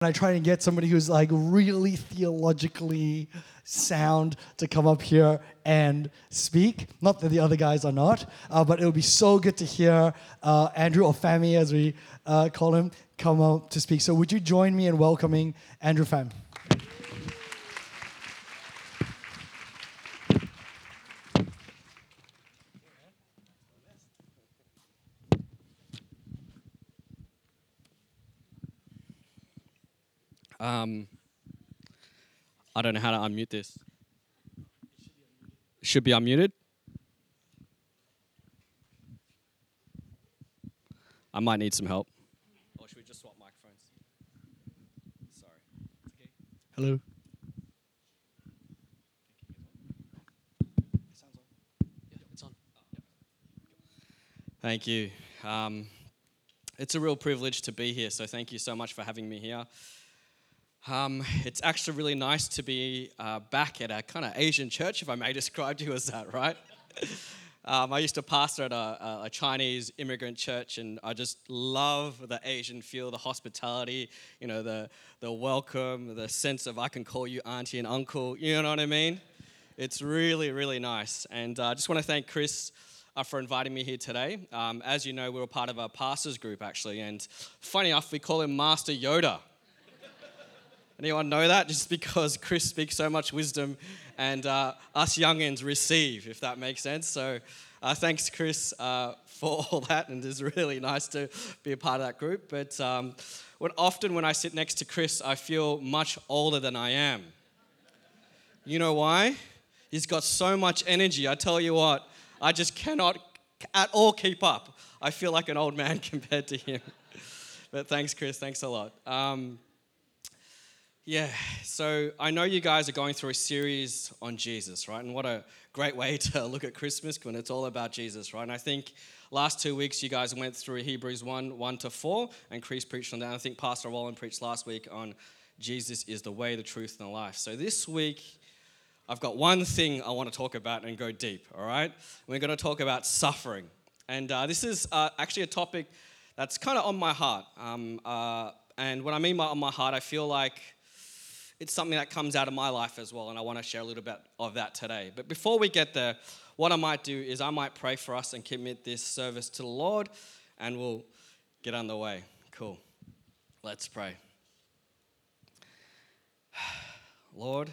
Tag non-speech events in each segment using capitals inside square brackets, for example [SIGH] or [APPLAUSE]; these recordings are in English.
I try and get somebody who's like really theologically sound to come up here and speak. Not that the other guys are not, uh, but it would be so good to hear uh, Andrew, or Fami as we uh, call him, come up to speak. So would you join me in welcoming Andrew Pham? Um, I don't know how to unmute this. Should be unmuted. I might need some help. Or should we just swap microphones? Sorry. Hello. It's on. Thank you. Um, it's a real privilege to be here, so thank you so much for having me here. Um, it's actually really nice to be uh, back at a kind of Asian church, if I may [LAUGHS] describe you as that, right? um, I used to pastor at a, a, Chinese immigrant church, and I just love the Asian feel, the hospitality, you know, the, the welcome, the sense of I can call you auntie and uncle, you know what I mean? It's really, really nice. And uh, I uh, just want to thank Chris uh, for inviting me here today. Um, as you know, we were part of a pastors group actually, and funny enough, we call him Master Yoda. Anyone know that? [LAUGHS] Just because Chris speaks so much wisdom and uh, us youngins receive, if that makes sense. So uh, thanks, Chris, uh, for [LAUGHS] all that. And it's really nice to be a part of that group. But um, when, often when I sit next to Chris, I feel much older than I am. You know why? He's got so much energy. I tell you what, I just cannot at all keep up. I feel like an old man [LAUGHS] compared to him. but thanks, Chris. Thanks a lot. Um, yeah, so I know you guys are going through a series on Jesus, right? And what a great way [LAUGHS] to look at Christmas when it's all about Jesus, right? And I think last two weeks you guys went through Hebrews 1 1 to 4, and Chris preached on that. I think Pastor Roland preached last week on Jesus is the way, the truth, and the life. So this week, I've got one thing I want to talk about and go deep, all right? We're going to talk about suffering. And uh, this is uh, actually a topic that's kind of on my heart. Um, uh, and what I mean by on my heart, I feel like it's something that comes out of my life as well, and I want to share a little bit of that today. But before we get there, what I might do is I might pray for us and commit this service to the Lord, and we'll get underway. Cool. Let's pray. [SIGHS] Lord,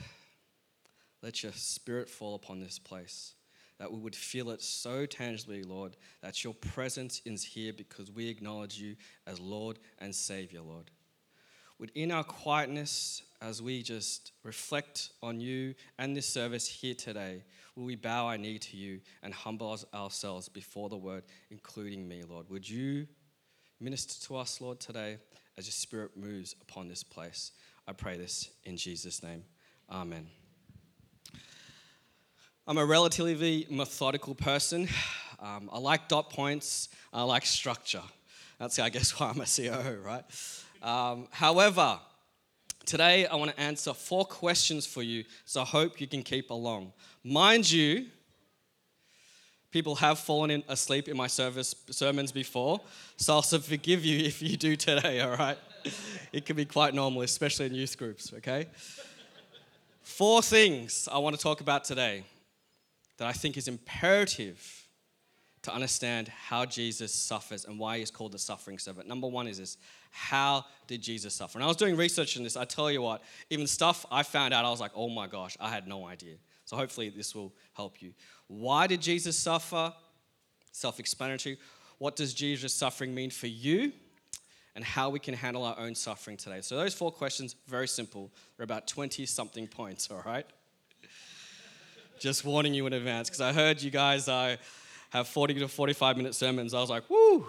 let your spirit fall upon this place, that we would feel it so tangibly, Lord, that your presence is here because we acknowledge you as Lord and Savior, Lord. Within our quietness as we just reflect on you and this service here today, will we bow our knee to you and humble ourselves before the word, including me, Lord? Would you minister to us, Lord, today as your spirit moves upon this place? I pray this in Jesus' name. Amen. I'm a relatively methodical person. Um, I like dot points, I like structure. That's, I guess, why I'm a COO, right? Um, however, Today, I want to answer four questions for you, so I hope you can keep along. Mind you, people have fallen asleep in my service sermons before, so I'll forgive you [LAUGHS] if you do today, all right? It can be quite normal, especially in youth groups, okay? Four things I want to talk about today that I think is imperative to understand how Jesus suffers and why he's called the suffering servant. Number one is this how did Jesus suffer? And I was doing research on this. I tell you what, even stuff I found out, I was like, oh my gosh, I had no idea. So hopefully this will help you. Why did Jesus suffer? Self explanatory. What does Jesus' suffering mean for you? And how we can handle our own suffering today. So, those four questions, very simple. They're about 20 something points, all right? [LAUGHS] Just warning you in advance, because I heard you guys uh, have 40 to 45 minute sermons. I was like, woo,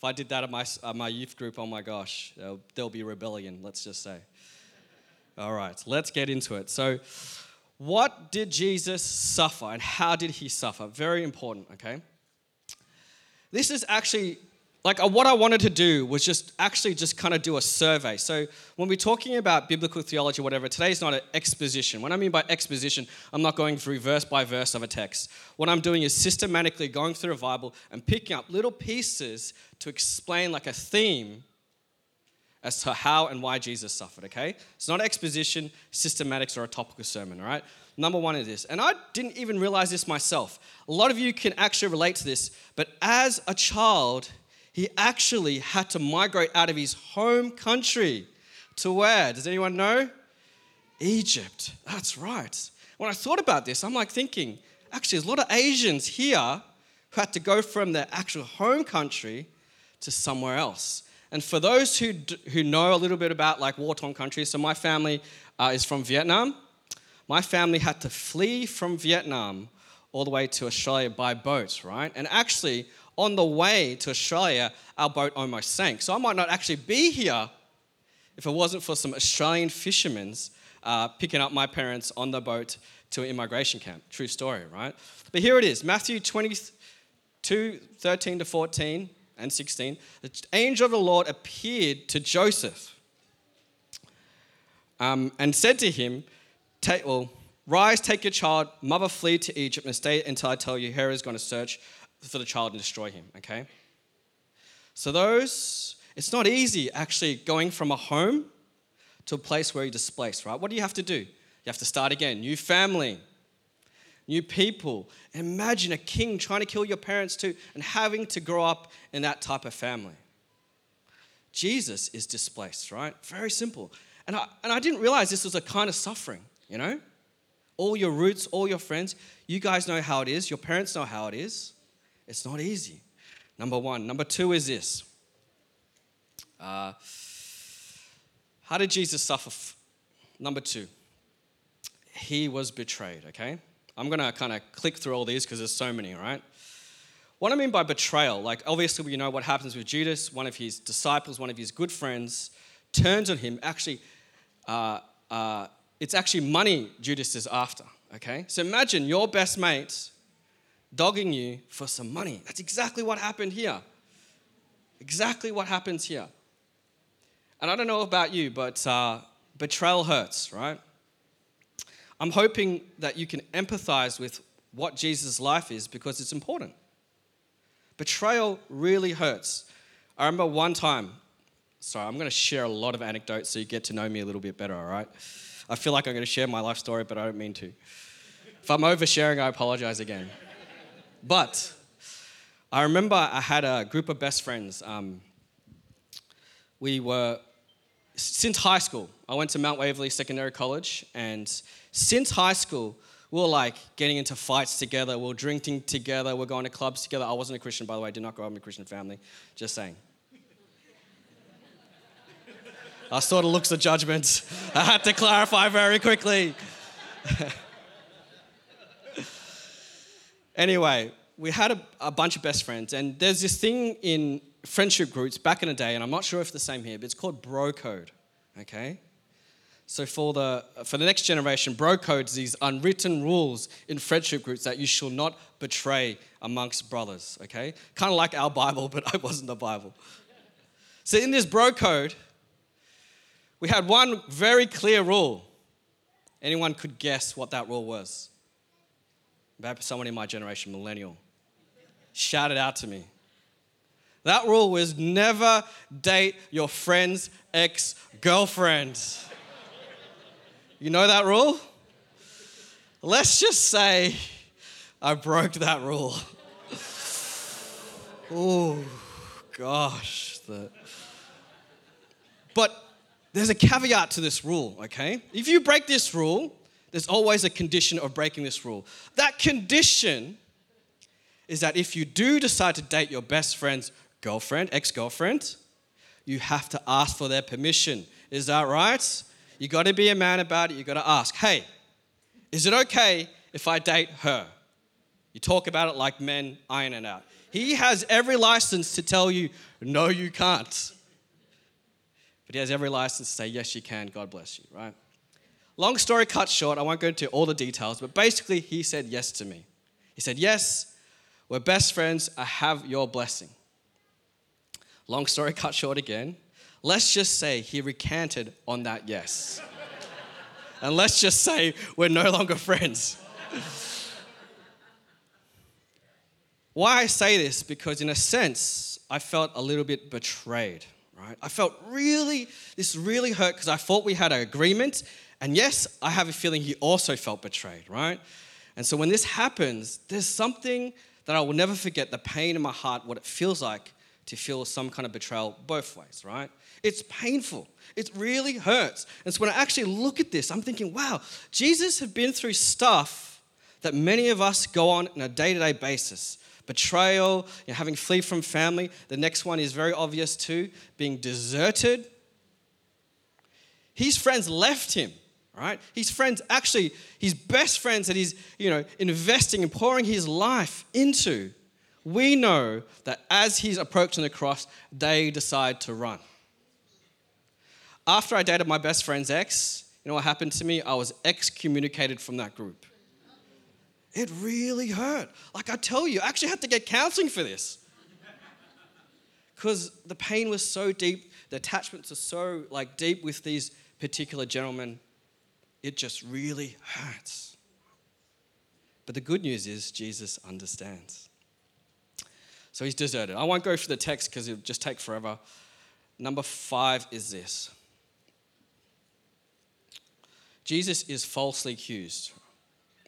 if I did that at my, at my youth group, oh my gosh, there'll, there'll be rebellion, let's just say. All right, let's get into it. So, what did Jesus suffer and how did he suffer? Very important, okay? This is actually like uh, what I wanted to do was just actually just kind of do a survey. So when we're talking about biblical theology, whatever, today is not an exposition. What I mean by exposition, I'm not going through verse by verse of a text. What I'm doing is systematically going through the Bible and picking up little pieces to explain like a theme as to how and why Jesus suffered, okay? It's not exposition, systematics, or a topical sermon, all right? Number one is this, and I didn't even realize this myself. A lot of you can actually relate to this, but as a child, he actually had to migrate out of his home country to where? Does anyone know? Egypt. That's right. When I thought about this, I'm like thinking, actually, there's a lot of Asians here who had to go from their actual home country to somewhere else. And for those who, who know a little bit about like war-torn countries, so my family uh, is from Vietnam. My family had to flee from Vietnam all the way to Australia by boat, right? And actually, on the way to Australia, our boat almost sank. So I might not actually be here if it wasn't for some Australian fishermen uh, picking up my parents on the boat to an immigration camp. True story, right? But here it is Matthew 22, 13 to 14 and 16, the angel of the Lord appeared to Joseph um, and said to him, take, well, Rise, take your child, mother, flee to Egypt and stay until I tell you Herod is going to search for the child and destroy him, okay? So, those, it's not easy actually going from a home to a place where you're displaced, right? What do you have to do? You have to start again. New family, new people. Imagine a king trying to kill your parents too and having to grow up in that type of family. Jesus is displaced, right? Very simple. And I, and I didn't realize this was a kind of suffering, you know? All your roots, all your friends, you guys know how it is. Your parents know how it is. It's not easy. Number one. Number two is this. Uh, how did Jesus suffer? F- Number two, he was betrayed, okay? I'm to kind of click through all these because there's so many, right? What I mean by betrayal, like obviously we know what happens with Judas, one of his disciples, one of his good friends, turns on him. Actually, uh, uh, it's actually money Judas is after, okay? So imagine your best mate dogging you for some money. That's exactly what happened here. Exactly what happens here. And I don't know about you, but uh, betrayal hurts, right? I'm hoping that you can empathize with what Jesus' life is because it's important. Betrayal really hurts. I remember one time, sorry, I'm going to share a lot of anecdotes so you get to know me a little bit better, all right? I feel like I'm going to share my life story, but I don't mean to. If I'm oversharing, I apologize again. But I remember I had a group of best friends. Um, we were, since high school, I went to Mount Waverley Secondary College, and since high school, we were like getting into fights together, we were drinking together, we are going to clubs together. I wasn't a Christian, by the way, I did not grow up in a Christian family, just saying. I saw the looks of judgment. [LAUGHS] I had to clarify very quickly. [LAUGHS] anyway, we had a, a, bunch of best friends, and there's this thing in friendship groups back in the day, and I'm not sure if the same here, but it's called bro code. Okay? So for the for the next generation, bro codes these unwritten rules in friendship groups that you shall not betray amongst brothers. Okay, kind of like our Bible, [LAUGHS] but I wasn't the Bible. So in this bro code, we had one very clear rule. Anyone could guess what that rule was? Maybe someone in my generation, millennial. Shout it out to me. That rule was never date your friend's ex girlfriend. You know that rule? Let's just say I broke that rule. oh, gosh. The... But there's a caveat to this rule, okay? If you break this rule, there's always a condition of breaking this rule. That condition is that if you do decide to date your best friend's girlfriend, ex girlfriend, you have to ask for their permission. Is that right? You got to be a man about it. You got to ask, hey, is it okay if I date her? You talk about it like men iron it out. He has every license to tell you, no, you can't. But he has every license to say, yes, you can. God bless you, right? Long story cut short, I won't go into all the details, but basically, he said yes to me. He said, yes, we're best friends. I have your blessing. Long story cut short again. Let's just say he recanted on that yes. [LAUGHS] and let's just say we're no longer friends. Why I say this? Because, in a sense, I felt a little bit betrayed, right? I felt really, this really hurt because I thought we had an agreement. And yes, I have a feeling he also felt betrayed, right? And so when this happens, there's something that I will never forget the pain in my heart, what it feels like to feel some kind of betrayal both ways, right? It's painful. It really hurts. And so when I actually look at this, I'm thinking, wow, Jesus had been through stuff that many of us go on on a day to day basis betrayal, you know, having flee from family. The next one is very obvious too being deserted. His friends left him, right? His friends, actually, his best friends that he's, you know, investing and pouring his life into. We know that as he's approaching the cross, they decide to run. After I dated my best friend's ex, you know what happened to me? I was excommunicated from that group. It really hurt. Like I tell you, I actually had to get counseling for this. Because the pain was so deep, the attachments are so like deep with these particular gentlemen, it just really hurts. But the good news is Jesus understands. So he's deserted. I won't go through the text because it'll just take forever. Number five is this Jesus is falsely accused.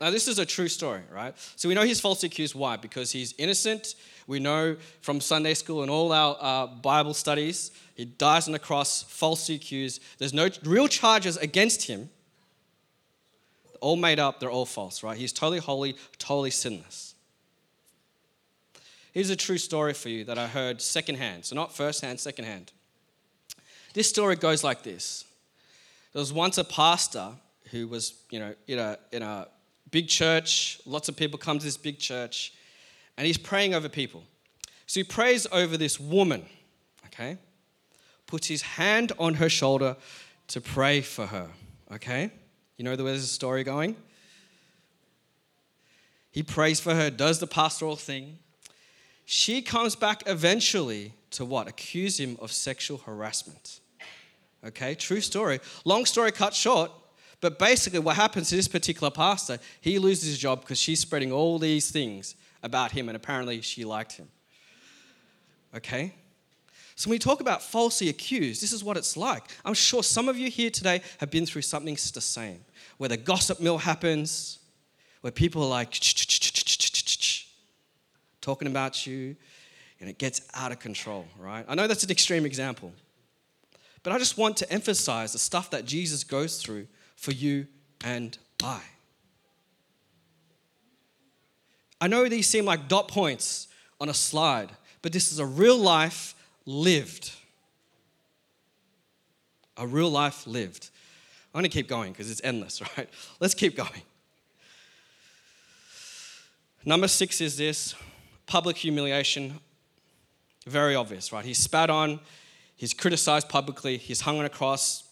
Now, this is a true story, right? So we know he's falsely accused. Why? Because he's innocent. We know from Sunday school and all our uh, Bible studies, he dies on the cross, falsely accused. There's no real charges against him. All made up, they're all false, right? He's totally holy, totally sinless. Here's a true story for you that I heard secondhand. So, not firsthand, secondhand. This story goes like this There was once a pastor who was, you know, in a, in a big church, lots of people come to this big church, and he's praying over people. So he prays over this woman, okay? Puts his hand on her shoulder to pray for her, okay? You know the story going? He prays for her, does the pastoral thing. She comes back eventually to what? Accuse him of sexual harassment. Okay, true story. Long story cut short, but basically, what happens to this particular pastor, he loses his job because she's spreading all these things about him, and apparently she liked him. Okay? So, when we talk about falsely accused, this is what it's like. I'm sure some of you here today have been through something the same, where the gossip mill happens, where people are like talking about you, and it gets out of control, right? I know that's an extreme example, but I just want to emphasize the stuff that Jesus goes through for you and I. I know these seem like dot points on a slide, but this is a real life lived. A real life lived. I'm going to keep going because it's endless, [LAUGHS] right? Let's keep going. Number six is this public humiliation. Very obvious, right? He's spat on, he's criticized publicly, he's hung on a cross,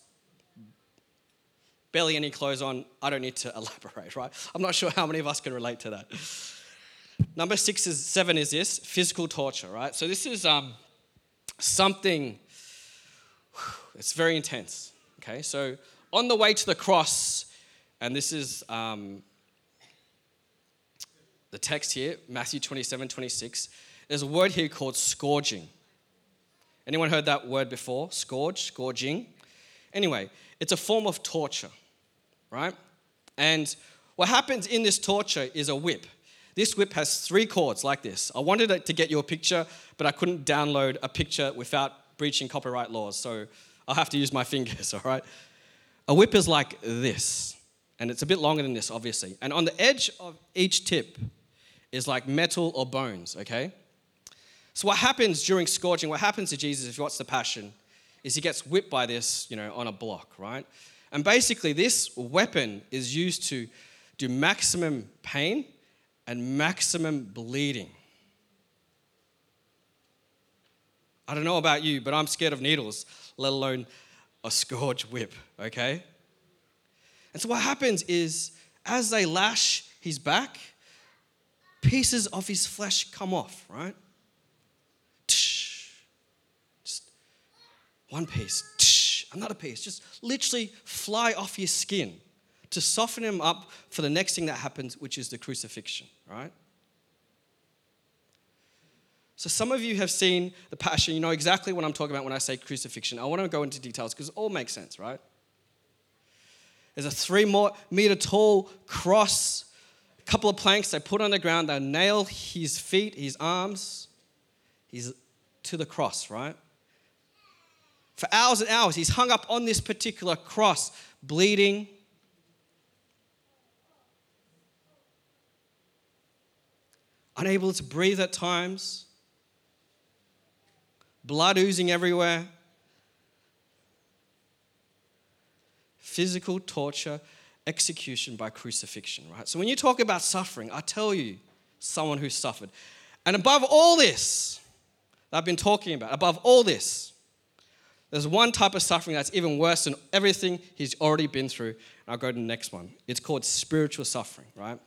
barely any clothes on. I don't need to [LAUGHS] elaborate, right? I'm not sure how many of us can relate to that. Number six is seven is this physical torture, right? So this is um, something. It's very intense. Okay, so on the way to the cross, and this is um, the text here, Matthew 27, 26. There's a word here called scourging. Anyone heard that word before? Scourge, scourging. Anyway, it's a form of torture right? And what happens in this torture is a whip. This whip has three cords like this. I wanted to get you a picture, but I couldn't download a picture without breaching copyright laws, so I'll have to use my [LAUGHS] fingers, all right? A whip is like this, and it's a bit longer than this, obviously. And on the edge of each tip is like metal or bones, okay? So what happens during scourging, what happens to Jesus if you watch the Passion, is he gets whipped by this, you know, on a block, right? And basically, this weapon is used to do maximum pain and maximum bleeding. I don't know about you, but I'm scared of needles, let alone a scourge whip, okay? And so what happens is, as they lash his back, pieces of his flesh come off, right? Just one piece another piece, just literally fly off his skin to soften him up for the next thing that happens, which is the crucifixion, right? So, some of you have seen the passion. You know exactly what I'm talking about when I say crucifixion. I want to go into details because it all makes sense, right? There's a three meter tall cross, a couple of planks they put on the ground. They nail his feet, his arms, he's to the cross, right? For hours and hours, he's hung up on this particular cross, bleeding. Unable to breathe at times blood oozing everywhere, physical torture, execution by crucifixion, right? So when you talk about suffering, I tell you, someone who suffered. And above all this, that I've been talking about, above all this, there's one type of suffering that's even worse than everything he's already been through. I'll go to the next one. It's called spiritual suffering, right?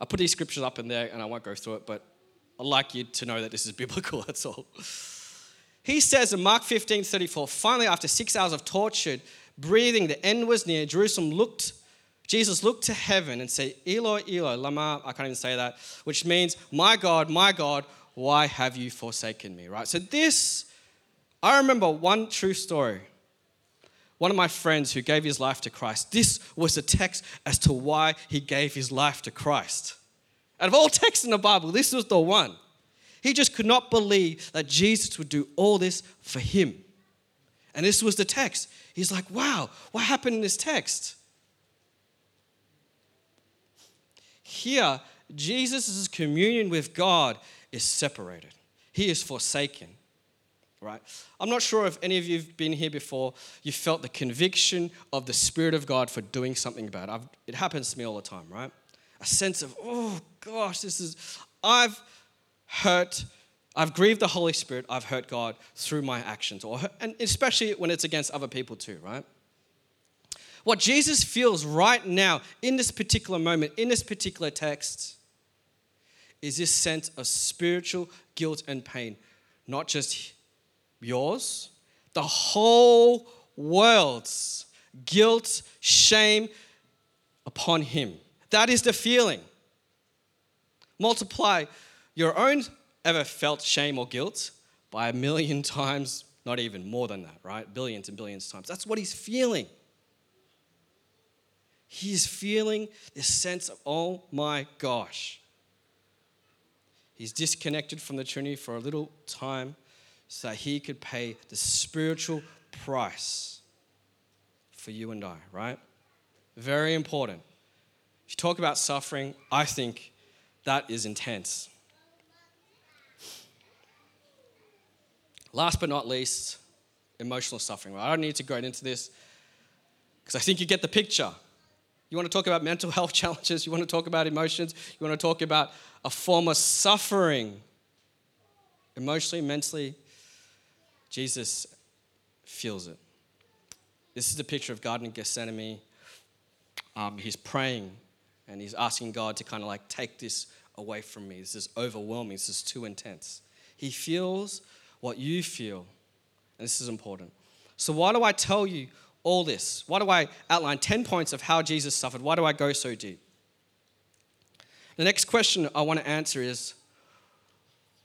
I put these scriptures up in there and I won't go through it, but I'd like you to know that this is biblical, [LAUGHS] that's all. He says in Mark 15 34, finally, after six hours of tortured, breathing, the end was near. Jerusalem looked, Jesus looked to heaven and said, Eloi, Eloi, Lama, I can't even say that, which means, My God, my God, why have you forsaken me? Right? So, this, I remember one true story. One of my friends who gave his life to Christ, this was a text as to why he gave his life to Christ. Out of all texts in the Bible, this was the one. He just could not believe that Jesus would do all this for him. And this was the text. He's like, wow, what happened in this text? Here, Jesus' communion with God is separated, he is forsaken. Right? I'm not sure if any of you have been here before, you felt the conviction of the Spirit of God for doing something bad. I've, it happens to me all the time, right? A sense of, oh gosh, this is, I've hurt, I've grieved the Holy Spirit, I've hurt God through my actions, or, and especially when it's against other people too, right? What Jesus feels right now in this particular moment, in this particular text, is this sense of spiritual guilt and pain. Not just yours, the whole world's guilt, shame upon him. That is the feeling. Multiply your own ever felt shame or guilt by a million [LAUGHS] times, not even more than that, right? Billions and billions of times. That's what he's feeling. He's feeling this sense of, oh my gosh. He's disconnected from the Trinity for a little time so he could pay the spiritual price for you and I, right? Very important. If you talk about suffering, I think that is intense. Last but not least, emotional suffering. I don't need to go into this because I think you get the picture. You want to talk about mental [LAUGHS] health challenges, you want to talk about emotions, you want to talk about a form of suffering emotionally, mentally. Jesus feels it. This is the picture of Garden of Gethsemane. Um, he's praying and he's asking God to kind of like take this away from me. This is overwhelming. This is too intense. He feels what you feel, and this is important. So, why do I tell you all this? Why do I outline 10 points of how Jesus suffered? Why do I go so deep? The next question I want to answer is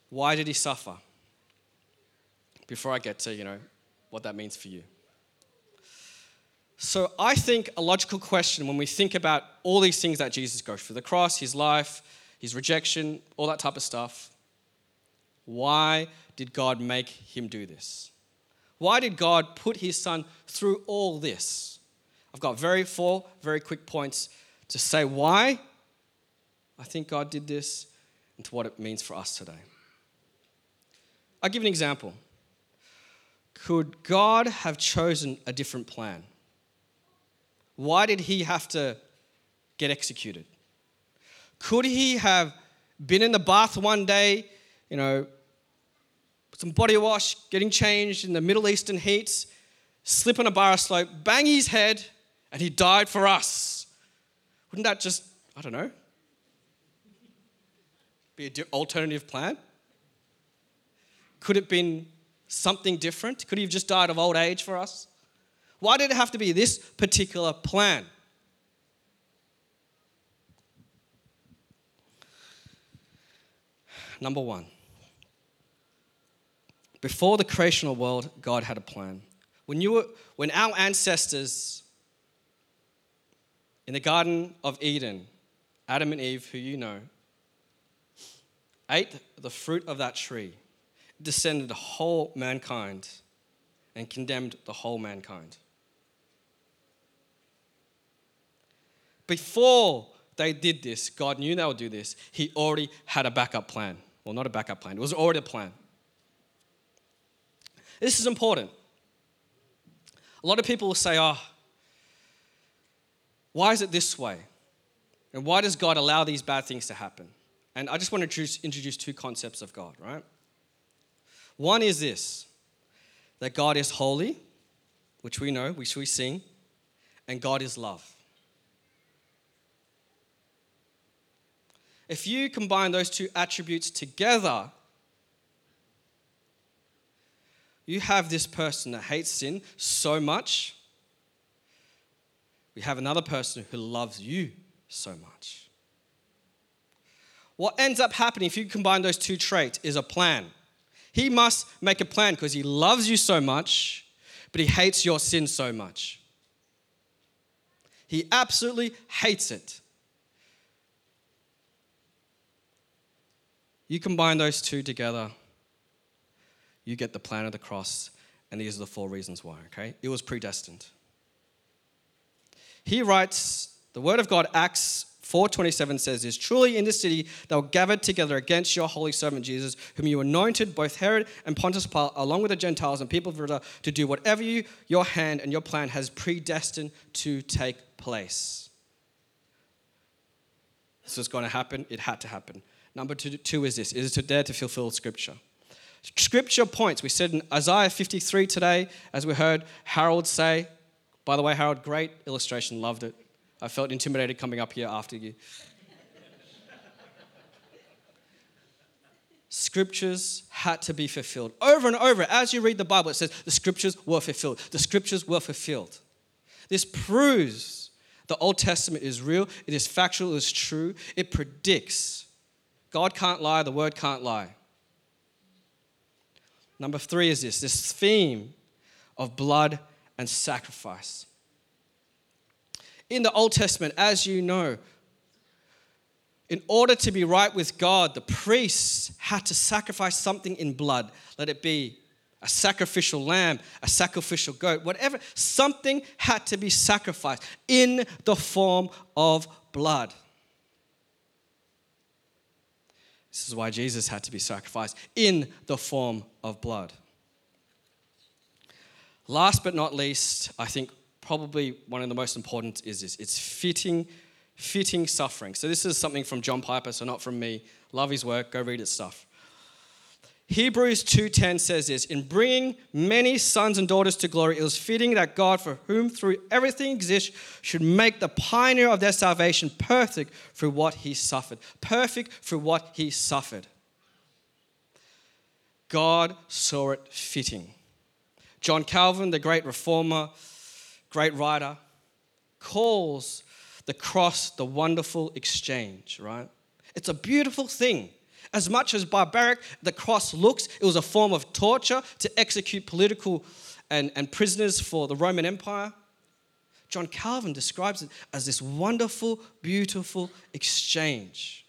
why did he suffer? Before I get to, you know, what that means for you. So I think a logical question when we think about all these things that Jesus goes through the cross, his life, his rejection, all that type of stuff. Why did God make him do this? Why did God put his son through all this? I've got very four very quick points to say why I think God did this and to what it means for us today. I'll give an example. Could God have chosen a different plan? Why did he have to get executed? Could he have been in the bath one day, you know, some body wash, getting changed in the Middle Eastern heats, slip on a bar slope, bang his head, and he died for us? Wouldn't that just, I don't know, be an alternative plan? Could it have been something different? Could he have just died of old age for us? Why did it have to be this particular plan? Number one, Before the creation of the world, God had a plan. When, you were, when our ancestors in the Garden of Eden, Adam and Eve, who you know, ate the fruit of that tree, descended the whole mankind and condemned the whole mankind. Before they did this, God knew they would do this. He already had a backup plan. Well, not a backup plan, it was already a plan. This is important. A lot of people will say, oh, why is it this way? And why does God allow these bad things to happen? And I just want to introduce, two concepts of God, right? One is this that God is holy, which we know, which we sing, and God is love. If you combine those two attributes together, you have this person that hates sin so much. We have another person who loves you so much. What ends up happening if you combine those two traits is a plan. He must make a plan because he loves you so much, but he hates your sin so much. He absolutely hates it. You combine those two together, you get the plan of the cross, and these are the four reasons why, okay? It was predestined. He writes, the word of God, Acts 4:27 says this, truly in this city they were gathered together against your holy servant Jesus, whom you anointed, both Herod and Pontius Pilate, along with the Gentiles and people of Judah, to do whatever you, your hand and your plan has predestined to take place. This was going to happen, it had to happen. Number two, two is this, is to dare to fulfill scripture. Scripture points, we said in Isaiah 53 today, as we heard Harold say, by the way, Harold, great illustration, loved it. I felt intimidated coming up here after you. scriptures had to be fulfilled. Over and over, as you read the Bible, it says the scriptures were fulfilled. The scriptures were fulfilled. This proves the Old Testament is real, it is factual, it is true, it predicts. God can't lie, the word can't lie. Number three is this this theme of blood and sacrifice. In the Old Testament, as you know, in order to be right with God, the priests had to sacrifice something in blood. Let it be a sacrificial lamb, a sacrificial goat, whatever. Something had to be sacrificed in the form of blood. This is why Jesus had to be sacrificed in the form of blood. Last but not least, I think probably one of the most important is this it's fitting fitting suffering. So this is something from John Piper, so not from me. Love his work, go read his stuff. Hebrews 2:10 says this, in bringing many sons and daughters to glory, it was fitting that God, for whom through everything exists, should make the pioneer of their salvation perfect through what he suffered. Perfect through what he suffered. God saw it fitting. John Calvin, the great reformer, great writer, calls the cross the wonderful exchange, right? It's a beautiful thing. As much as barbaric the cross looks, it was a form of torture to execute political and, and prisoners for the Roman Empire. John Calvin describes it as this wonderful, beautiful exchange.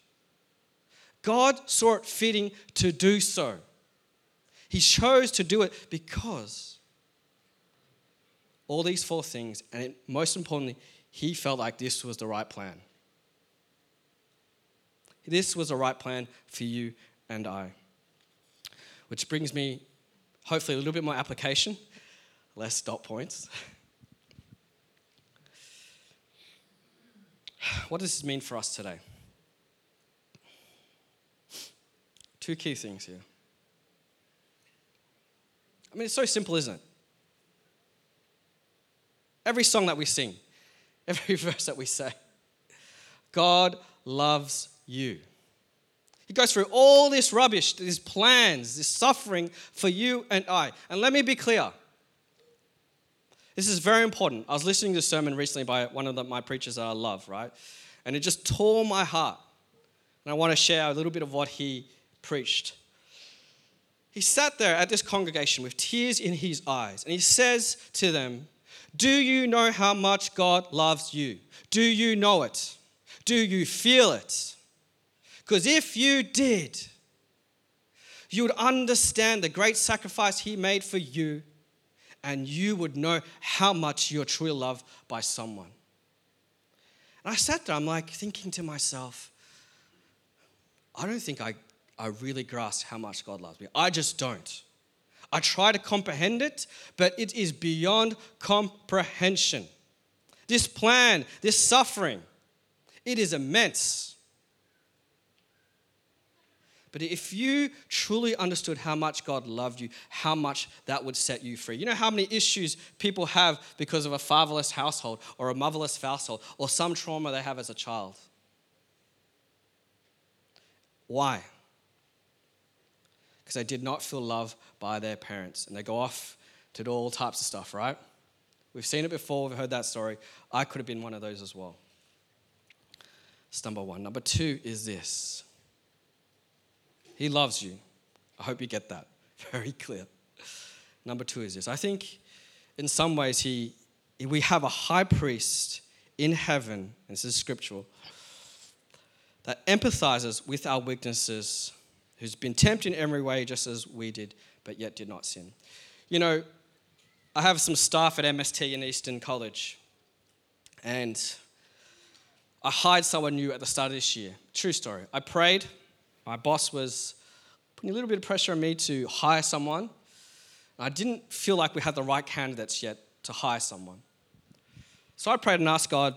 God saw it fitting to do so. He chose to do it because all these four things, and most importantly, he felt like this was the right plan. This was a right plan for you and I. Which brings me, hopefully, a little bit more application, less dot points. [SIGHS] What does this mean for us today? Two key things here. I mean, it's so simple, isn't it? Every song that we sing, [LAUGHS] every verse that we say, God loves you. He goes through all this rubbish, these plans, this suffering for you and I. And let me be clear. This is very important. I was listening to a sermon recently by one of the, my preachers that I love, right? And it just tore my heart. And I want to share a little bit of what he preached. he sat there at this congregation with tears in his eyes, and he says to them, Do you know how much God loves you? Do you know it? Do you feel it? Because if you did, you would understand the great sacrifice he made for you, and you would know how much you're truly loved by someone. And I sat there, I'm like thinking to myself, I don't think I I really grasp how much God loves me. I just don't. I try to comprehend it, but it is beyond comprehension. This plan, this suffering, it is immense. But if you truly understood how much God loved you, how much that would set you free. You know how many issues people have because of a fatherless household or a motherless household or some trauma they have as a child? Why? because they did not feel loved by their parents. And they go off to do all types of stuff, right? We've seen it before, we've heard that story. I could have been one of those as well. That's number one. Number two is this He loves you. I hope you get that [LAUGHS] very clear. Number two is this I think in some ways, he, we have a high priest in heaven, and this is scriptural, that empathizes with our weaknesses who's been tempted in every way just as we did, but yet did not sin. You know, I have some staff at MST in Eastern College, and I hired someone new at the start of this year. True story. I prayed. My boss was putting a little bit of pressure on me to hire someone. I didn't feel like we had the right candidates yet to hire someone. So I prayed and asked God,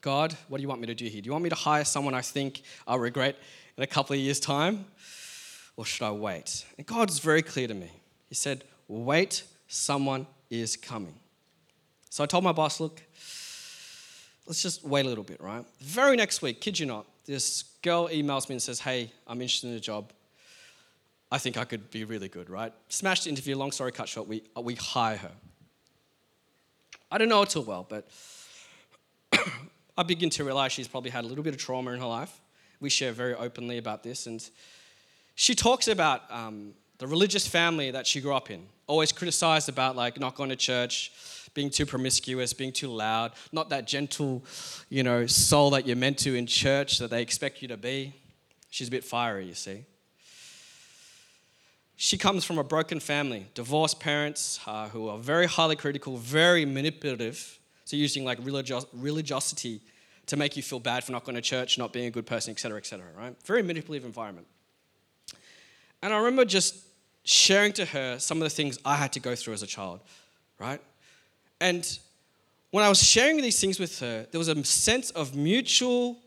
God, what do you want me to do here? Do you want me to hire someone I think I'll regret in a couple of years' time? Or should I wait? And God was very clear to me. He said, Wait, someone is coming. So I told my boss, Look, let's just wait a little bit, right? The very next week, kid you not, this girl emails me and says, Hey, I'm interested in a job. I think I could be really good, right? Smashed interview, long story cut short, we, we hire her. I don't know her too well, but [COUGHS] I begin to realize she's probably had a little bit of trauma in her life. We share very openly about this. And she talks about um, the religious family that she grew up in, always criticized about like not going to church, being too promiscuous, being too loud, not that gentle, you know, soul that you're meant to in church that they expect you to be. She's a bit fiery, you see. She comes from a broken family, divorced parents uh, who are very highly critical, very manipulative, so using like religios- religiosity to make you feel bad for not going to church, not being a good person, etc., etc. right? Very manipulative environment. And I remember just sharing to her some of the things I had to go through as a child, right? And when I was sharing these things with her, there was a sense of mutual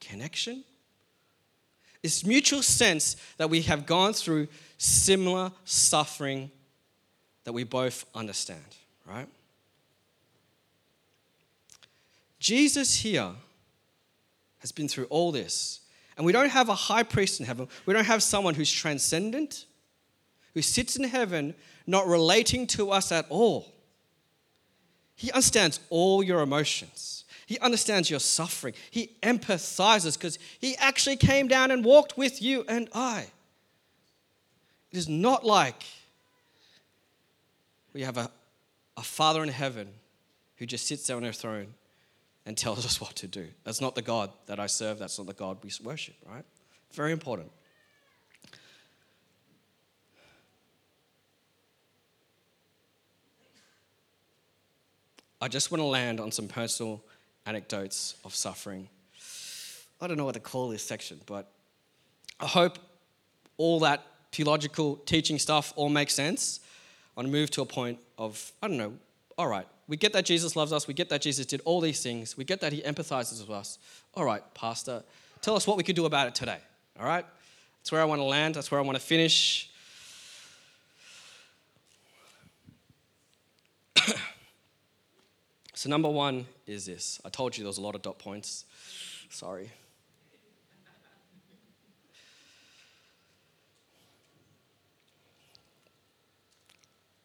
connection. This mutual sense that we have gone through similar suffering that we both understand, right? Jesus here has been through all this. And we don't have a high priest in heaven. We don't have someone who's transcendent, who sits in heaven, not relating to us at all. He understands all your emotions. He understands your suffering. He empathizes because he actually came down and walked with you and I. It is not like we have a, a Father in heaven who just sits there on their throne and tells us what to do. That's not the God that I serve, that's not the God we worship, right? Very important. I just want to land on some personal anecdotes of suffering. I don't know what to call this section, but I hope all that theological teaching stuff all makes sense. I want to move to a point of, I don't know, all right, we get that Jesus loves us. We get that Jesus did all these things. We get that he empathizes with us. All right, Pastor, tell us what we could do about it today. All right? That's where I want to land. That's where I want to finish. So, number one is this. I told you there was a lot of dot points. Sorry.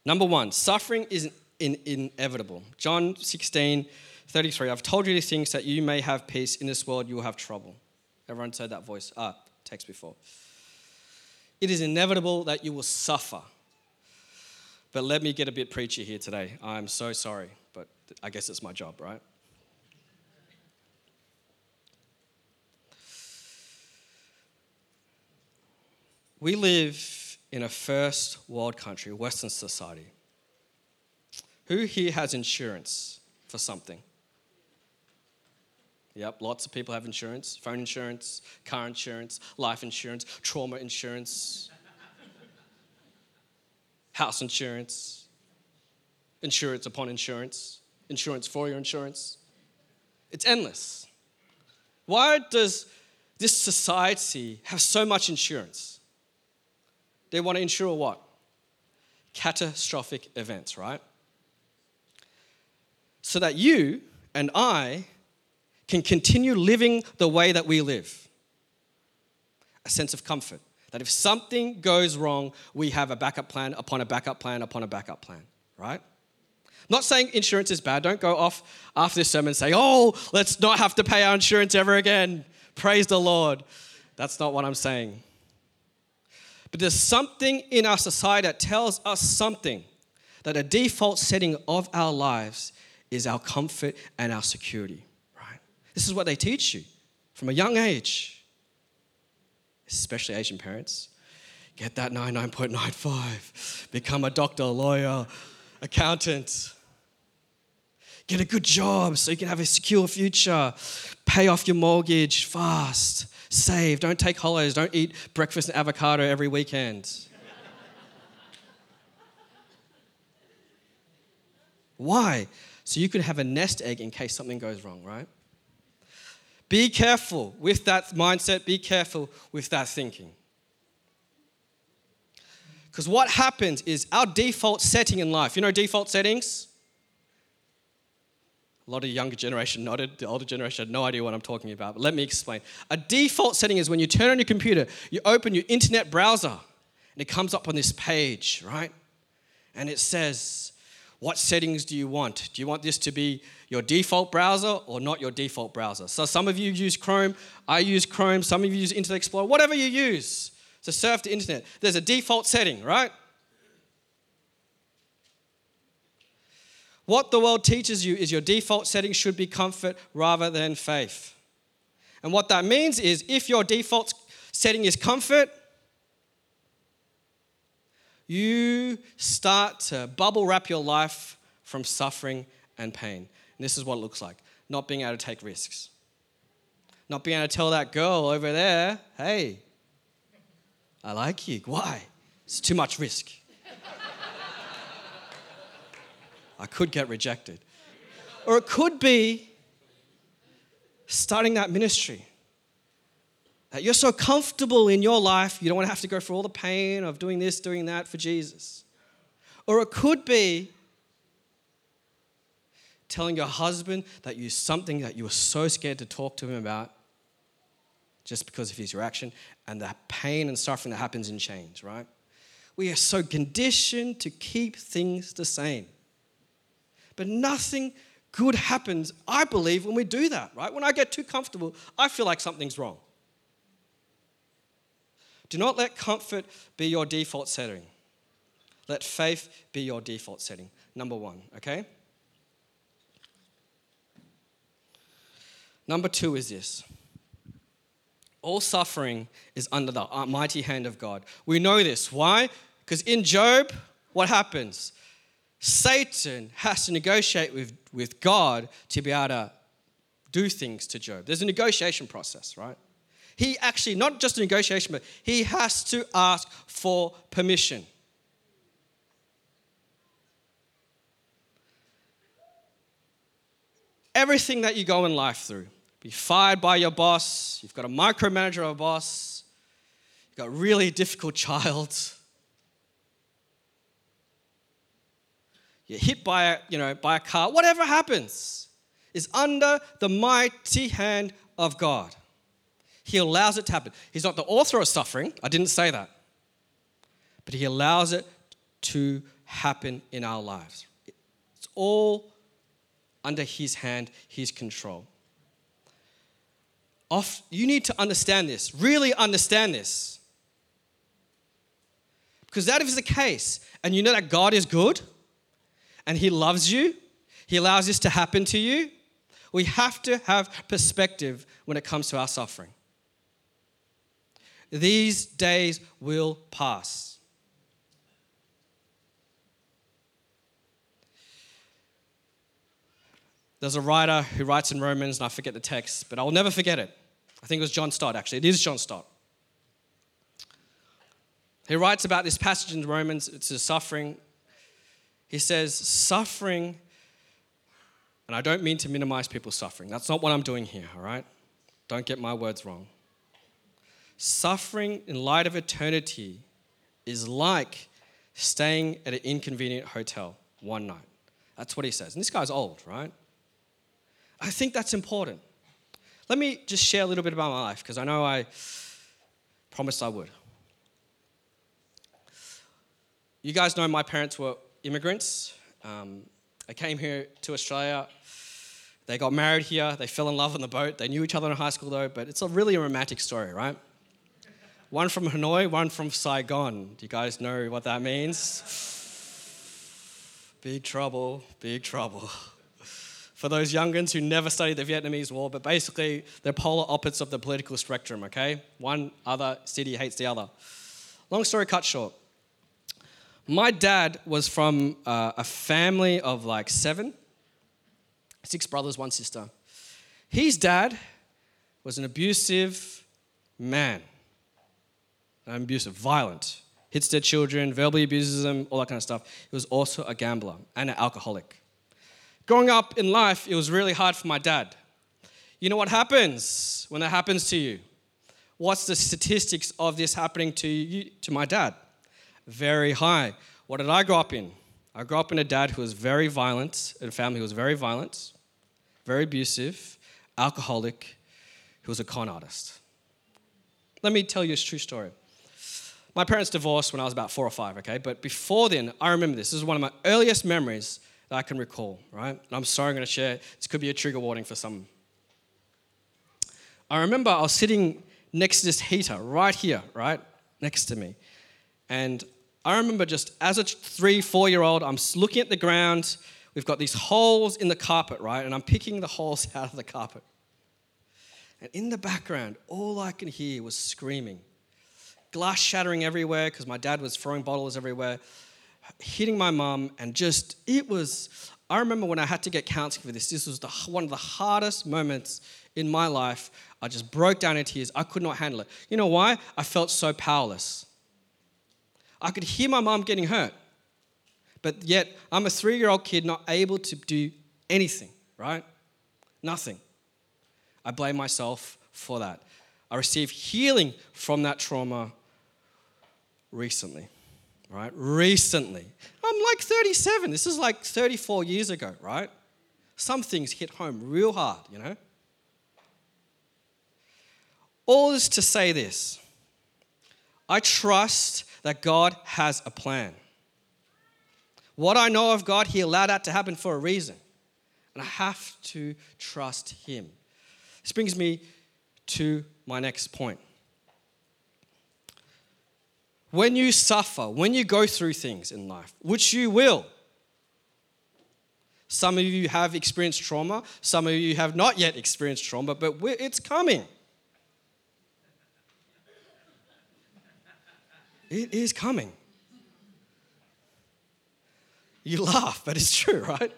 Number one, suffering is in, inevitable. John 16, 33. I've told you these things that you may have peace. In this world, you will have trouble. Everyone said that voice. Ah, text before. It is inevitable that you will suffer. But let me get a bit preachy here today. I'm so sorry, but I guess it's my job, right? We live in a first world country, Western society. Who here has insurance for something? Yep, lots of people have insurance phone insurance, car insurance, life insurance, trauma insurance, [LAUGHS] house insurance, insurance upon insurance, insurance for your insurance. It's endless. Why does this society have so much insurance? They want to insure what? Catastrophic events, right? So that you and I can continue living the way that we live. A sense of comfort. That if something goes wrong, we have a backup plan upon a backup plan upon a backup plan, right? Not saying insurance is bad. Don't go off after this sermon and say, oh, let's not have to pay our insurance ever again. Praise the Lord. That's not what I'm saying. But there's something in our society that tells us something that a default setting of our lives is our comfort and our security, right? This is what they teach you from a young age, especially Asian parents. Get that 99.95, become a doctor, lawyer, accountant. Get a good job so you can have a secure future. Pay off your mortgage fast save, don't take holidays, don't eat breakfast and avocado every weekend. Why? So you could have a nest egg in case something goes wrong, right? Be careful with that mindset, be careful with that thinking. Because what happens is our default setting in life, you know default settings? A lot of younger generation nodded. The older generation had no idea what I'm talking about. But let me explain. A default setting is when you turn on your computer, you open your internet browser, and it comes up on this page, right? And it says, What settings do you want? Do you want this to be your default browser or not your default browser? So some of you use Chrome, I use Chrome, some of you use Internet Explorer, whatever you use to surf the internet. There's a default setting, right? What the world teaches you is your default setting should be comfort rather than faith. And what that means is if your default setting is comfort, you start to bubble wrap your life from suffering and pain. And this is what it looks like not being able to take risks, not being able to tell that girl over there, hey, I like you. Why? It's too much risk. I could get rejected. Or it could be starting that ministry. That you're so comfortable in your life, you don't want to have to go through all the pain of doing this, doing that for Jesus. Or it could be telling your husband that you something that you were so scared to talk to him about just because of his reaction and the pain and suffering that happens in change, right? We are so conditioned to keep things the same. But nothing good happens, I believe, when we do that, right? When I get too comfortable, I feel like something's wrong. Do not let comfort be your default setting. Let faith be your default setting. Number one, okay? Number two is this all suffering is under the mighty hand of God. We know this. Why? Because in Job, what happens? Satan has to negotiate with, with God to be able to do things to Job. There's a negotiation process, right? He actually, not just a negotiation, but he has to ask for permission. Everything that you go in life through, be fired by your boss, you've got a micromanager of a boss, you've got a really difficult [LAUGHS] child, you're hit by a, you know, by a car, whatever happens is under the mighty hand of God. He allows it to happen. He's not the author of suffering, I didn't say that. But He allows it to happen in our lives. It's all under His hand, His control. you need to understand this, really understand this. Because that is the case, and you know that God is good and He loves you, He allows this to happen to you, we have to have perspective when it comes to our suffering. These days will pass. There's a writer who writes in Romans, and I forget the text, but I'll never forget it. I think it was John Stott, actually. It is John Stott. He writes about this passage in Romans, it's a suffering. He says, Suffering, and I don't mean to minimize people's suffering. That's not what I'm doing here, all right? Don't get my words wrong. Suffering in light of eternity is like staying at an inconvenient hotel one night. That's what he says. And this guy's old, right? I think that's important. Let me just share a little bit about my life because I know I promised I would. You guys know my parents were immigrants. Um, they came here to Australia. They got married here. They fell in love on the boat. They knew each other in high school, though, but it's a really romantic story, right? One from Hanoi, one from Saigon. Do you guys know what that means? Big trouble, big trouble for those youngins who never studied the Vietnamese War, but basically they're polar opposites of the political spectrum, okay? One other city hates the other. Long story cut short. My dad was from uh, a family of like seven, six brothers, one sister. His dad was an abusive man, an abusive, violent, hits their children, verbally abuses them, all that kind of stuff. He was also a gambler and an alcoholic. Growing up in life, it was really hard for my dad. You know what happens when that happens to you? What's the statistics of this happening to you, to my dad? Very high. What did I grow up in? I grew up in a dad who was very violent, in a family who was very violent, very abusive, alcoholic, who was a con artist. Let me tell you a true story. My parents divorced when I was about four or five, okay? But before then, I remember this. This is one of my earliest memories that I can recall, right? And I'm sorry I'm going to share. This could be a trigger warning for some. I remember I was sitting next to this heater right here, right? Next to me. And I remember just as a three, four year old, I'm looking at the ground. We've got these holes in the carpet, right? And I'm picking the holes [LAUGHS] out of the carpet. And in the background, all I can hear was screaming. Glass shattering everywhere because my dad was throwing bottles everywhere hitting my mum, and just, it was, I remember when I had to get counseling for this, this was the, one of the hardest moments in my life. I just broke down in tears. I could not handle it. You know why? I felt so powerless. I could hear my mom getting hurt, but yet I'm a three year old kid not able to do anything, right? Nothing. I blame myself for that. I received healing from that trauma recently right? Recently. I'm like 37. This is like 34 years ago, right? Some things hit home real hard, you know? All is to say this I trust that God has a plan. What I know of God, He allowed that to happen for a reason. And I have to trust Him. This brings me to my next point. When you suffer, when you go through things in life, which you will, some of you have experienced trauma, some of you have not yet experienced trauma, but it's coming. It is coming. You laugh, but it's true, right?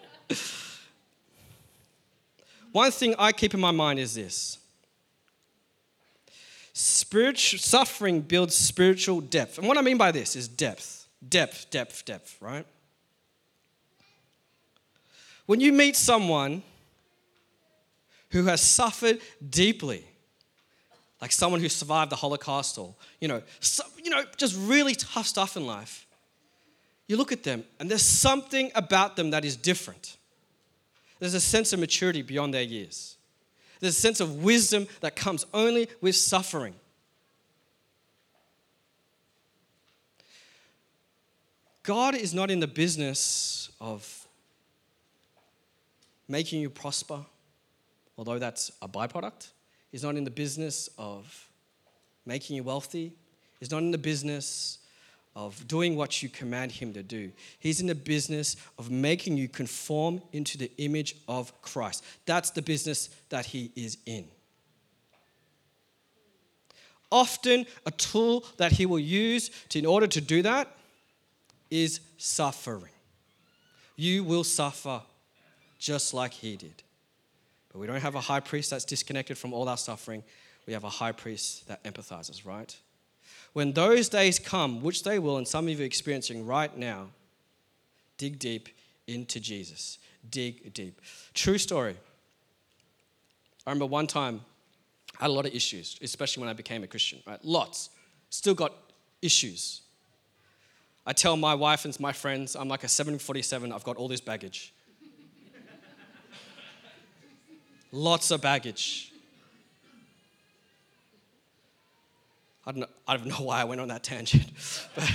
One thing I keep in my mind is this Spiritual suffering builds spiritual depth. And what I mean by this is depth. Depth, depth, depth, right? When you meet someone who has suffered deeply, like someone who survived the Holocaust or, you know, you know, just really tough stuff in life, you look at them and there's something about them that is different. There's a sense of maturity beyond their years. There's a sense of wisdom that comes only with suffering. God is not in the business of making you prosper, although that's a byproduct. He's not in the business of making you wealthy. He's not in the business of doing what you command him to do. He's in the business of making you conform into the image of Christ. That's the business that he is in. Often, a tool that he will use to, in order to do that is suffering. You will suffer just like he did. But we don't have a high priest that's disconnected from all our suffering. We have a high priest that empathizes, right? When those days come, which they will, and some of you are experiencing right now, dig deep into Jesus. Dig deep. True story. I remember one time I had a lot of issues, especially when I became a Christian, right? Lots. Still got issues. I tell my wife and my friends, I'm like a 747, I've got all this baggage. Lots of baggage. I don't, know, I don't know why I went on that tangent. [LAUGHS] but,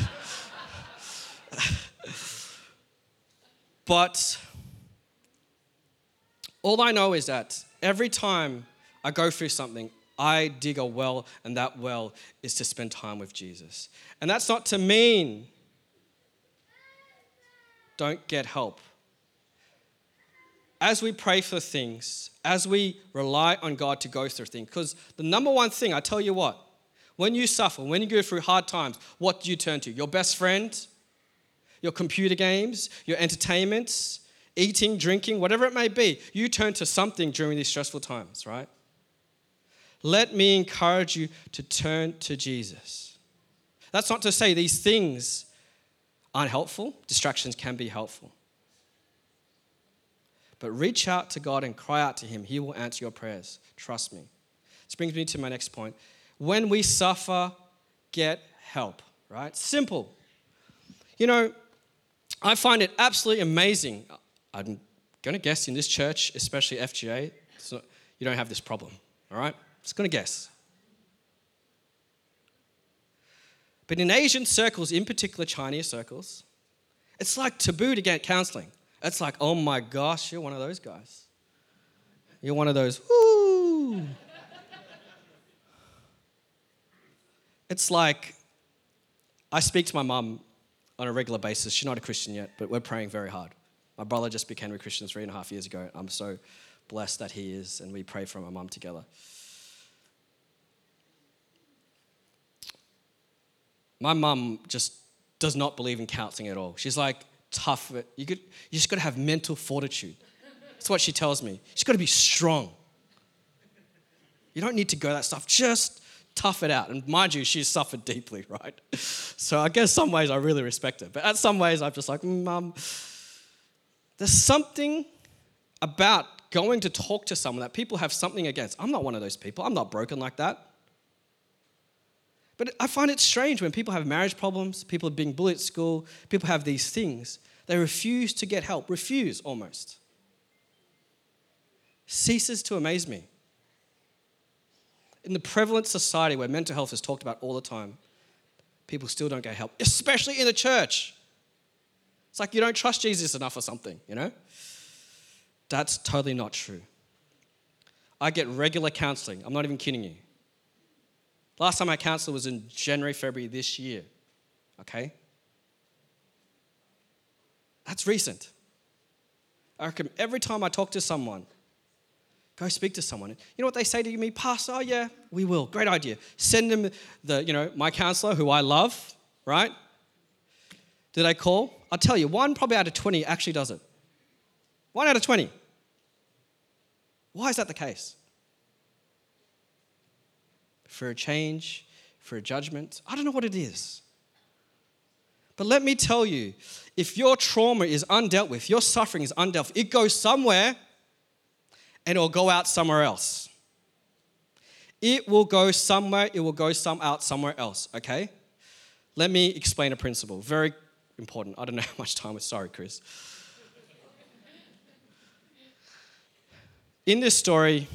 but all I know is that every time I go through something, I dig a well, and that well is to spend time with Jesus. And that's not to mean don't get help as we pray for things, as we rely on God to go through things, because the number one thing, I tell you what, when you suffer, when you go through hard times, what do you turn to? Your best friend, your computer games, your entertainments, eating, drinking, whatever it may be. You turn to something during these stressful times, right? Let me encourage you to turn to Jesus. That's not to say these things aren't helpful, distractions can be helpful. But reach out to God and cry out to Him. He will answer your prayers. Trust me. This brings me to my next point. When we suffer, get help, right? Simple. You know, I find it absolutely amazing. I'm going to guess in this church, especially FGA, not, you don't have this problem, all right? Just going to guess. But in Asian circles, in particular Chinese circles, it's like taboo to get counseling. It's like, oh my gosh, you're one of those guys. You're one of those, it's like, I speak to my mum on a regular basis. She's not a Christian yet, but we're praying very hard. My brother just became a Christian three and a half years ago. I'm so blessed that he is, and we pray for my mum together. My mum just does not believe in counseling at all. She's like, tough. You, could, you just got to have mental fortitude. That's what she tells me. She's got to be strong. You don't need to go that stuff. Just tough it out. And mind you, she's suffered deeply, [LAUGHS] right? So I guess some ways I really respect her. But at some ways, I'm just like, Mum, there's something about going to talk to someone that people have something against. I'm not one of those people. I'm not broken like that. But I find it strange when people have marriage problems, people are being bullied at school, people have these things. They refuse to get help, refuse almost. Ceases to amaze me. In the prevalent society where mental health is talked about all the time, people still don't get help, especially in the church. It's like you don't trust Jesus enough or something, you know? That's totally not true. I get regular counseling. I'm not even kidding you. Last time I counseled was in January, February this year. Okay? That's recent. I reckon every time I talk to someone, go speak to someone. You know what they say to me, Pastor? Oh, yeah, we will. Great idea. Send them the, you know, my counselor who I love, right? Did I call? I'll tell you, one probably out of 20 actually does it. One out of 20. Why is that the case? For a change, for a judgment. I don't know what it is. But let me tell you if your trauma is undealt with, your suffering is undealt with, it goes somewhere and it will go out somewhere else. It will go somewhere, it will go some out somewhere else, okay? Let me explain a principle. Very important. I don't know [LAUGHS] how much time is. Sorry, Chris. In this story,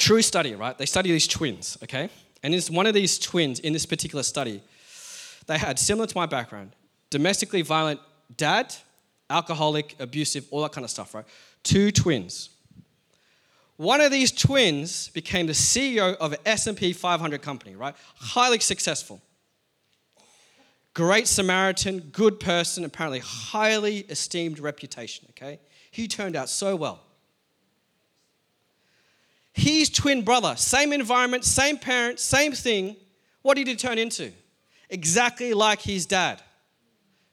True study, right? They study these twins, okay? And it's one of these twins in this particular study, they had, similar to my background, domestically violent dad, alcoholic, abusive, all that kind of stuff, right? Two twins. One of these twins became the CEO of an S&P 500 company, right? Highly successful. Great Samaritan, good person, apparently highly esteemed reputation, okay? He turned out so well. His twin brother, same environment, same parents, same thing. What did he turn into? Exactly like his dad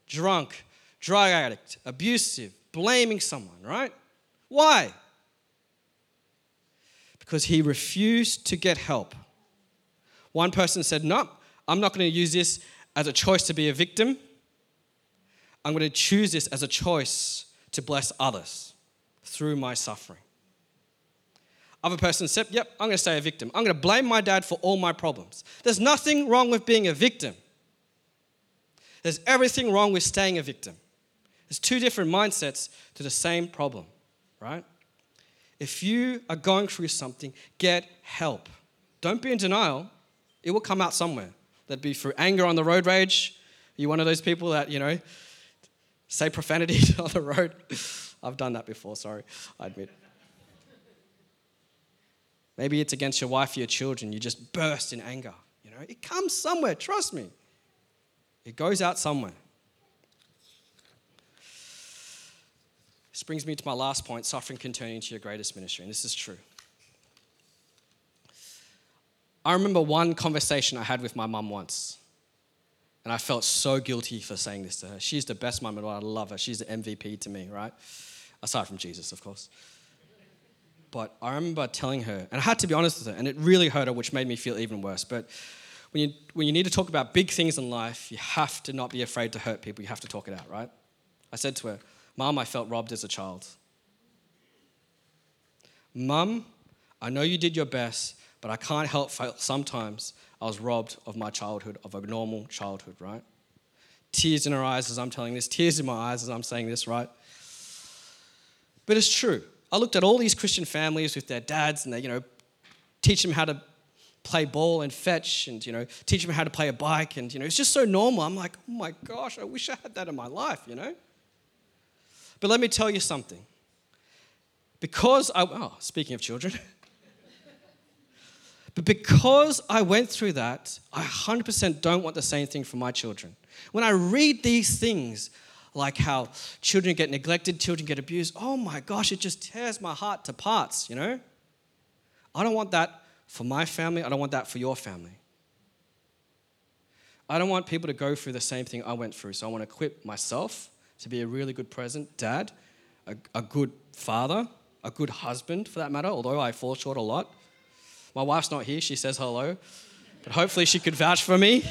drunk, drug addict, abusive, blaming someone, right? Why? Because he refused to get help. One person said, No, I'm not going to use this as a choice to be a victim. I'm going to choose this as a choice to bless others through my suffering. Other person said, Yep, I'm going to stay a victim. I'm going to blame my dad for all my problems. There's nothing wrong with being a victim. There's everything wrong with staying a victim. There's two different mindsets to the same problem, right? If you are going through something, get help. Don't be in denial. It will come out somewhere. That'd be through anger on the road rage. Are you one of those people that, you know, say profanity [LAUGHS] on the road? I've done that before, sorry, I admit. Maybe it's against your wife or your children. You just burst in anger. You know, it comes somewhere, trust me. It goes out somewhere. This brings me to my last point suffering can turn into your greatest ministry, and this is true. I remember one conversation I had with my mum once, and I felt so guilty for saying this to her. She's the best mum in the world. I love her. She's the MVP to me, right? Aside from Jesus, of course. But I remember telling her, and I had to be honest with her, and it really hurt her, which made me feel even worse. But when you, when you need to talk about big things in life, you have to not be afraid to hurt people. You have to talk it out, right? I said to her, Mom, I felt robbed as a child. Mum, I know you did your best, but I can't help sometimes I was robbed of my childhood, of a normal childhood, right? Tears in her eyes as I'm telling this, tears in my eyes as I'm saying this, right? But it's true. I looked at all these Christian families with their dads and they, you know, teach them how to play ball and fetch and, you know, teach them how to play a bike. And, you know, it's just so normal. I'm like, oh my gosh, I wish I had that in my life, you know? But let me tell you something. Because I, oh, speaking of children, [LAUGHS] but because I went through that, I 100% don't want the same thing for my children. When I read these things, like how children get neglected, children get abused, oh my gosh, it just tears my heart to parts, you know? I don't want that for my family. I don't want that for your family. I don't want people to go through the same thing I went through. So I want to equip myself to be a really good present dad, a, a good father, a good husband for that matter, although I fall short a lot. My wife's not here, she says hello, but hopefully she could vouch for me.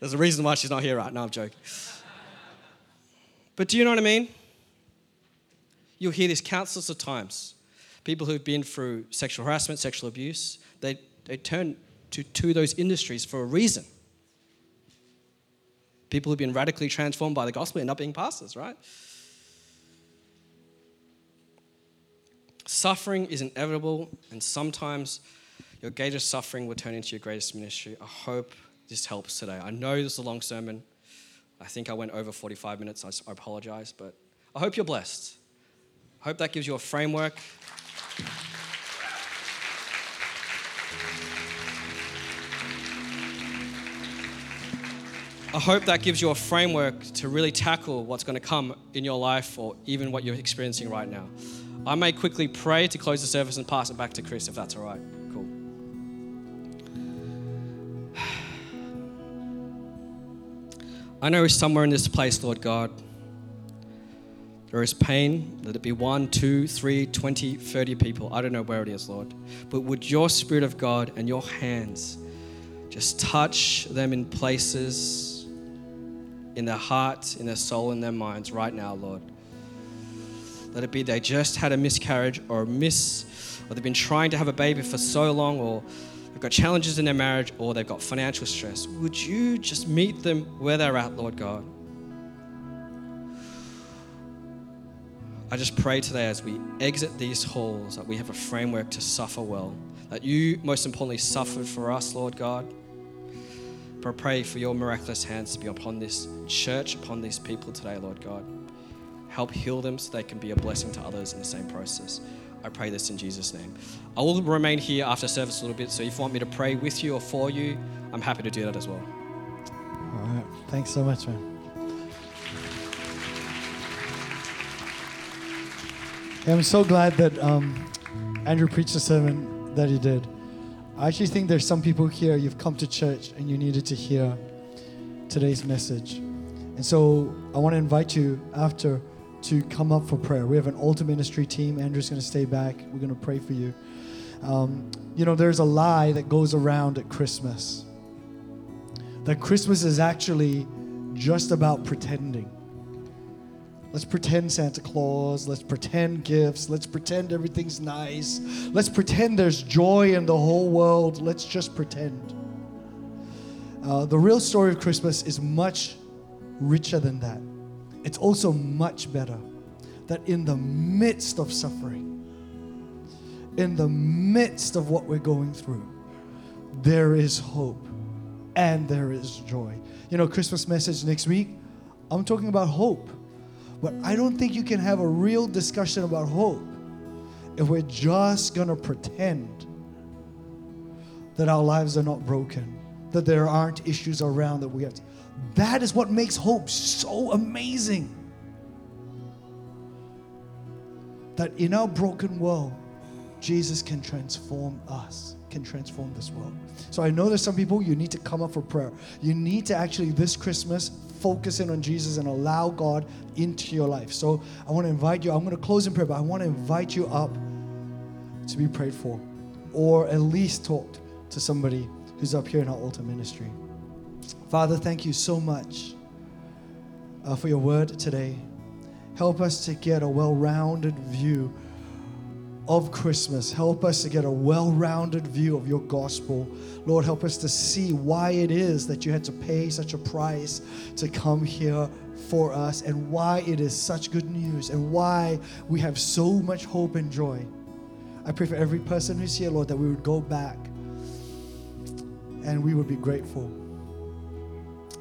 There's a reason why she's not here right now, I'm joking. But do you know what I mean? You'll hear this countless of times. People who've been through sexual harassment, sexual abuse, they, they turn to, to those industries for a reason. People who've been radically transformed by the gospel end up being pastors, right? Suffering is inevitable, and sometimes your greatest suffering will turn into your greatest ministry. I hope this helps today. I know this is a long sermon. I think I went over 45 minutes. I apologize, but I hope you're blessed. I hope that gives you a framework. I hope that gives you a framework to really tackle what's going to come in your life or even what you're experiencing right now. I may quickly pray to close the service and pass it back to Chris if that's all right. I know somewhere in this place, Lord God, there is pain. Let it be one, two, three, 20, 30 people. I don't know where it is, Lord. But would your Spirit of God and your hands just touch them in places in their hearts, in their soul, in their minds right now, Lord. Let it be they just had a miscarriage or a miss, or they've been trying to have a baby for so long, or they've got challenges in their marriage, or they've got financial stress. Would you just meet them where they're at, Lord God? I just pray today as we exit these halls that we have a framework to suffer well. That you, most importantly, suffered for us, Lord God. But I pray for your miraculous hands to be upon this church, upon these people today, Lord God. help heal them so they can be a blessing to others in the same process. I pray this in Jesus' name. I will remain here after service a little bit, so if you want me to pray with you or for you, I'm happy to do that as well. All right. Thanks so much, man. I'm so glad that um, Andrew preached the sermon that he did. I actually think there's some people here, you've come to church and you needed to hear today's message. And so I want to invite you after to come up for prayer. We have an altar ministry team. Andrew's going to stay back. We're going to pray for you. Um, you know, there's a lie that goes around at Christmas that Christmas is actually just about pretending. Let's pretend Santa Claus. Let's pretend gifts. Let's pretend everything's nice. Let's pretend there's joy in the whole world. Let's just pretend. Uh, the real story of Christmas is much richer than that. It's also much better that in the midst of suffering, in the midst of what we're going through, there is hope and there is joy. You know, Christmas message next week, I'm talking about hope. But I don't think you can have a real discussion about hope if we're just going to pretend that our lives are not broken, that there aren't issues around that we have to. That is what makes hope so amazing. That in our broken world, Jesus can transform us can transform this world. So I know there's some people you need to come up for prayer. You need to actually this Christmas focus in on Jesus and allow God into your life. So I want to invite you. I'm going to close in prayer, but I want to invite you up to be prayed for, or at least talk to somebody who's up here in our altar ministry. Father, thank you so much uh, for your word today. Help us to get a well-rounded view of Christmas. Help us to get a well rounded view of your gospel. Lord, help us to see why it is that you had to pay such a price to come here for us and why it is such good news and why we have so much hope and joy. I pray for every person who's here, Lord, that we would go back and we would be grateful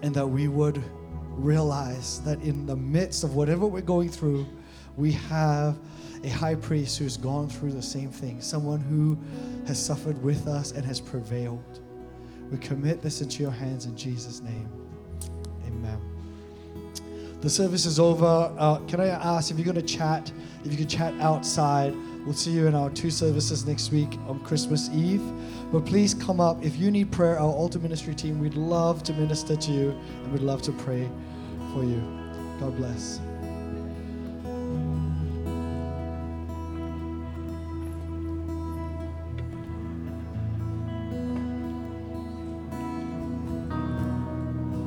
and that we would realize that in the midst of whatever we're going through, we have a high priest who's gone through the same thing, someone who has suffered with us and has prevailed. We commit this into your hands in Jesus' name. Amen. The service is over. Uh, can I ask if you're going to chat, if you can chat outside? We'll see you in our two services next week on Christmas Eve. But please come up. If you need prayer, our altar ministry team, we'd love to minister to you and we'd love to pray for you. God bless.